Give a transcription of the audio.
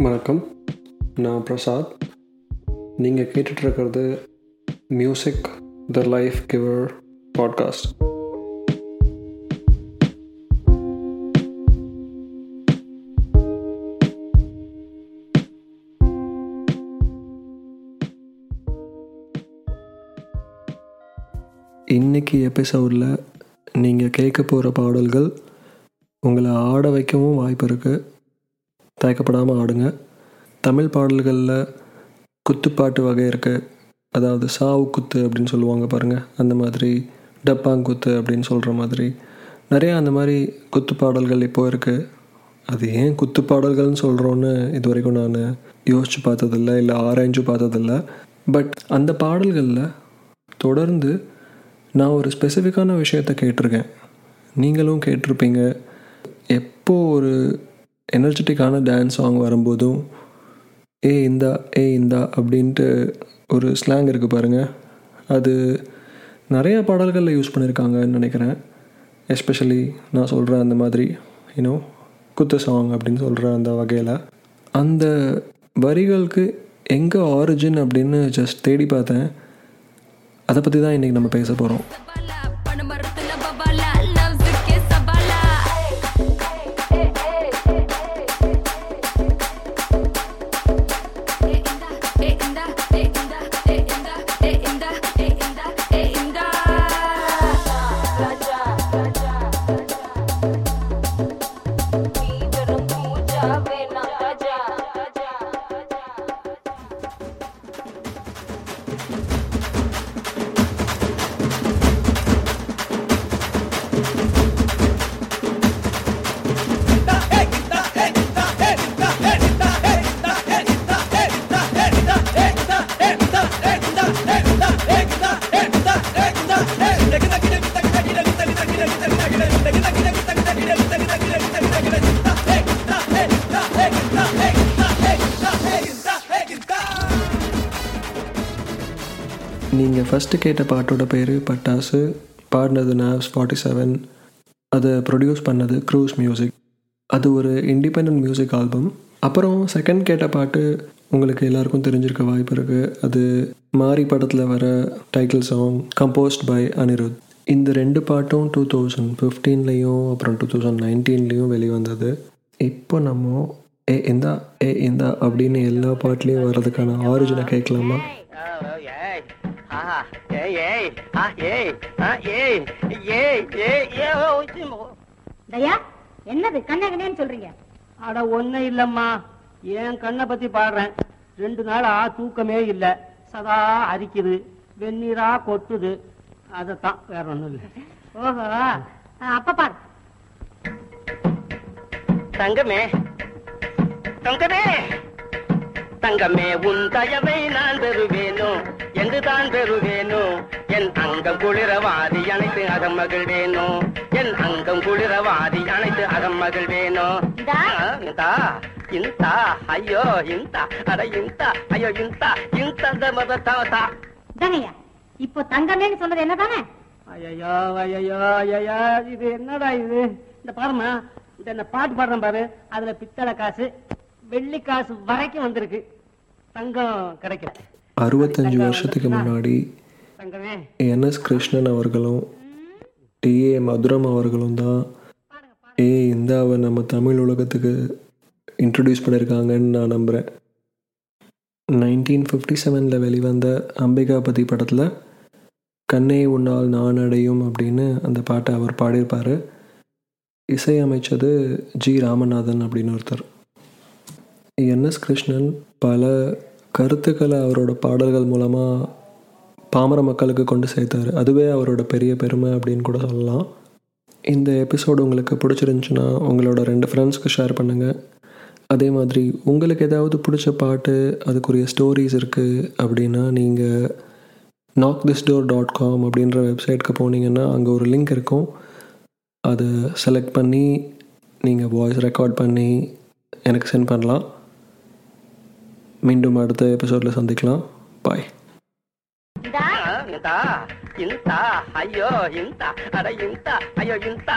வணக்கம். நான் பிரசாத். நீங்கள் கேட்டுட்ருக்கிறது music the life giver podcast இன்னைக்கு எபிசோடில் நீங்கள் கேட்க போகிற பாடல்கள் உங்களை ஆட வைக்கவும் வாய்ப்பு இருக்குது தயக்கப்படாமல் ஆடுங்க. தமிழ் பாடல்களில் குத்துப்பாட்டு வகை இருக்குது அதாவது சாவு குத்து அப்படின்னு சொல்லுவாங்க பாருங்கள் அந்த மாதிரி டப்பாங்குத்து அப்படின்னு சொல்கிற மாதிரி. நிறையா அந்த மாதிரி குத்து பாடல்கள் இப்போ இருக்குது அது ஏன் குத்து பாடல்கள்னு சொல்கிறோன்னு இது வரைக்கும் நான் யோசித்து பார்த்ததில்ல இல்லை ஆராய்ஞ்சு பார்த்ததில்ல. பட் அந்த பாடல்களில் தொடர்ந்து நான் ஒரு ஸ்பெசிஃபிக்கான விஷயத்த கேட்டிருக்கேன். நீங்களும் கேட்டிருப்பீங்க. எப்போ ஒரு எனர்ஜெட்டிக்கான டான்ஸ் சாங் வரும்போதும் ஏ இந்தா ஏ இந்தா அப்படின்ட்டு ஒரு ஸ்லாங் இருக்குது பாருங்கள் அது நிறைய பாடல்களில் யூஸ் பண்ணியிருக்காங்கன்னு நினைக்கிறேன். எஸ்பெஷலி நான் சொல்கிற அந்த மாதிரி யூனோ குத்து சாங் அப்படின்னு சொல்கிற அந்த வகையில். அந்த வரிகளுக்கு எங்கே ஆரிஜின் அப்படின்னு ஜஸ்ட் தேடி பார்த்தேன். அதை பற்றி தான் இன்றைக்கி நம்ம பேச போகிறோம் நீங்கள் ஃபஸ்ட்டு கேட்ட பாட்டோட பேர் பட்டாசு பாடினது நாவ்ஸ் ஃபார்ட்டி செவன் அதை ப்ரொடியூஸ் பண்ணது க்ரூஸ் மியூசிக் அது ஒரு இண்டிபெண்ட் மியூசிக் ஆல்பம் அப்புறம் செகண்ட் கேட்ட பாட்டு உங்களுக்கு எல்லாருக்கும் தெரிஞ்சிருக்க வாய்ப்பு இருக்குது அது மாரி படத்தில் வர title song composed by Anirudh இந்த ரெண்டு பாட்டும் டூ தௌசண்ட் ஃபிஃப்டீன்லேயும் அப்புறம் டூ தௌசண்ட் நைன்டீன்லேயும் வெளிவந்தது. இப்போ நம்ம ஏ இந்தா ஏ இந்தா அப்படின்னு எல்லா பாட்லேயும் வர்றதுக்கான ஆரிஜினை கேட்கலாமா? தயா என்னது கண்ண கண்ணேன்னு சொல்றீங்க? அட ஒன்னும் இல்லம்மா. என் கண்ணை பத்தி பாடுறேன். ரெண்டு நாளா தூக்கமே இல்ல. சதா அரிக்குது. வெந்நீரா கொட்டுது. அதத்தான் வேற ஒண்ணும் இல்ல. ஓஹோ. அப்ப பாரு. தங்கமே. தங்கமே. தங்கமே உன் தயவை நான் பெறுவேனோ? என்று தான் பெறுவேனோ? என் அங்கம் குளிரவாதி அனைத்து அகம் மகிழ்வேனோ? என் அங்கம் குளிரவாதி அனைத்து அகம் மகிழ்வேனோ? இந்தா. இந்தா. ஐயோ இந்தா. அட இந்தா. ஐயோ இந்தா. இந்த மத தாத்தா. இதாங்கய்யா இப்போ தங்கமேன்னு சொன்னது என்னதானே? ஐயோ ஐயோ ஐயோ இது என்னடா இது? இந்த பாருமா இந்த இந்த பாட்டு பாடுறேன் பாரு. அதுல பித்தளை காசு வெள்ளி காசு வரைக்கும் வந்திருக்கு. தங்கம் கிடைக்கும் அறுபத்தஞ்சு வருஷத்துக்கு முன்னாடி தங்கமே. என்எஸ் கிருஷ்ணன் அவர்களும் டிஏ மதுரம் அவர்களும் தான் ஏ இந்தாவை நம்ம தமிழ் உலகத்துக்கு இன்ட்ரடியூஸ் பண்ணியிருக்காங்கன்னு நான் நம்புகிறேன் நைன்டீன் ஃபிஃப்டி செவனில் வெளிவந்த அம்பிகாபதி படத்தில் கண்ணே உன்னால் நான் அடையும் அப்படின்னு அந்த பாட்டை அவர் பாடியிருப்பார். இசையமைச்சது ஜி ராமநாதன் அப்படின்னு ஒருத்தர். என்எஸ் கிருஷ்ணன் பல கருத்துக்களை அவரோட பாடல்கள் மூலமாக பாமர மக்களுக்கு கொண்டு சேர்த்தாரு. அதுவே அவரோட பெரிய பெருமை அப்படின்னு கூட சொல்லலாம். இந்த எபிசோடு உங்களுக்கு பிடிச்சிருந்துச்சுன்னா உங்களோட ரெண்டு ஃப்ரெண்ட்ஸ்க்கு ஷேர் பண்ணுங்கள் அதே மாதிரி உங்களுக்கு ஏதாவது பிடிச்ச பாட்டு அதுக்குரிய ஸ்டோரிஸ் இருக்குது அப்படின்னா நீங்கள் knock this door dot com அப்படின்ற வெப்சைட்க்கு போனீங்கன்னா அங்கே ஒரு லிங்க் இருக்கும். அதை செலக்ட் பண்ணி நீங்கள் வாய்ஸ் ரெக்கார்ட் பண்ணி எனக்கு சென்ட் பண்ணலாம். மீண்டும் அடுத்த எபிசோடில் சந்திக்கலாம். பாய் இந்தா இந்தா இந்தா ஐயோ இந்தா அட இந்தா ஐயோ இந்தா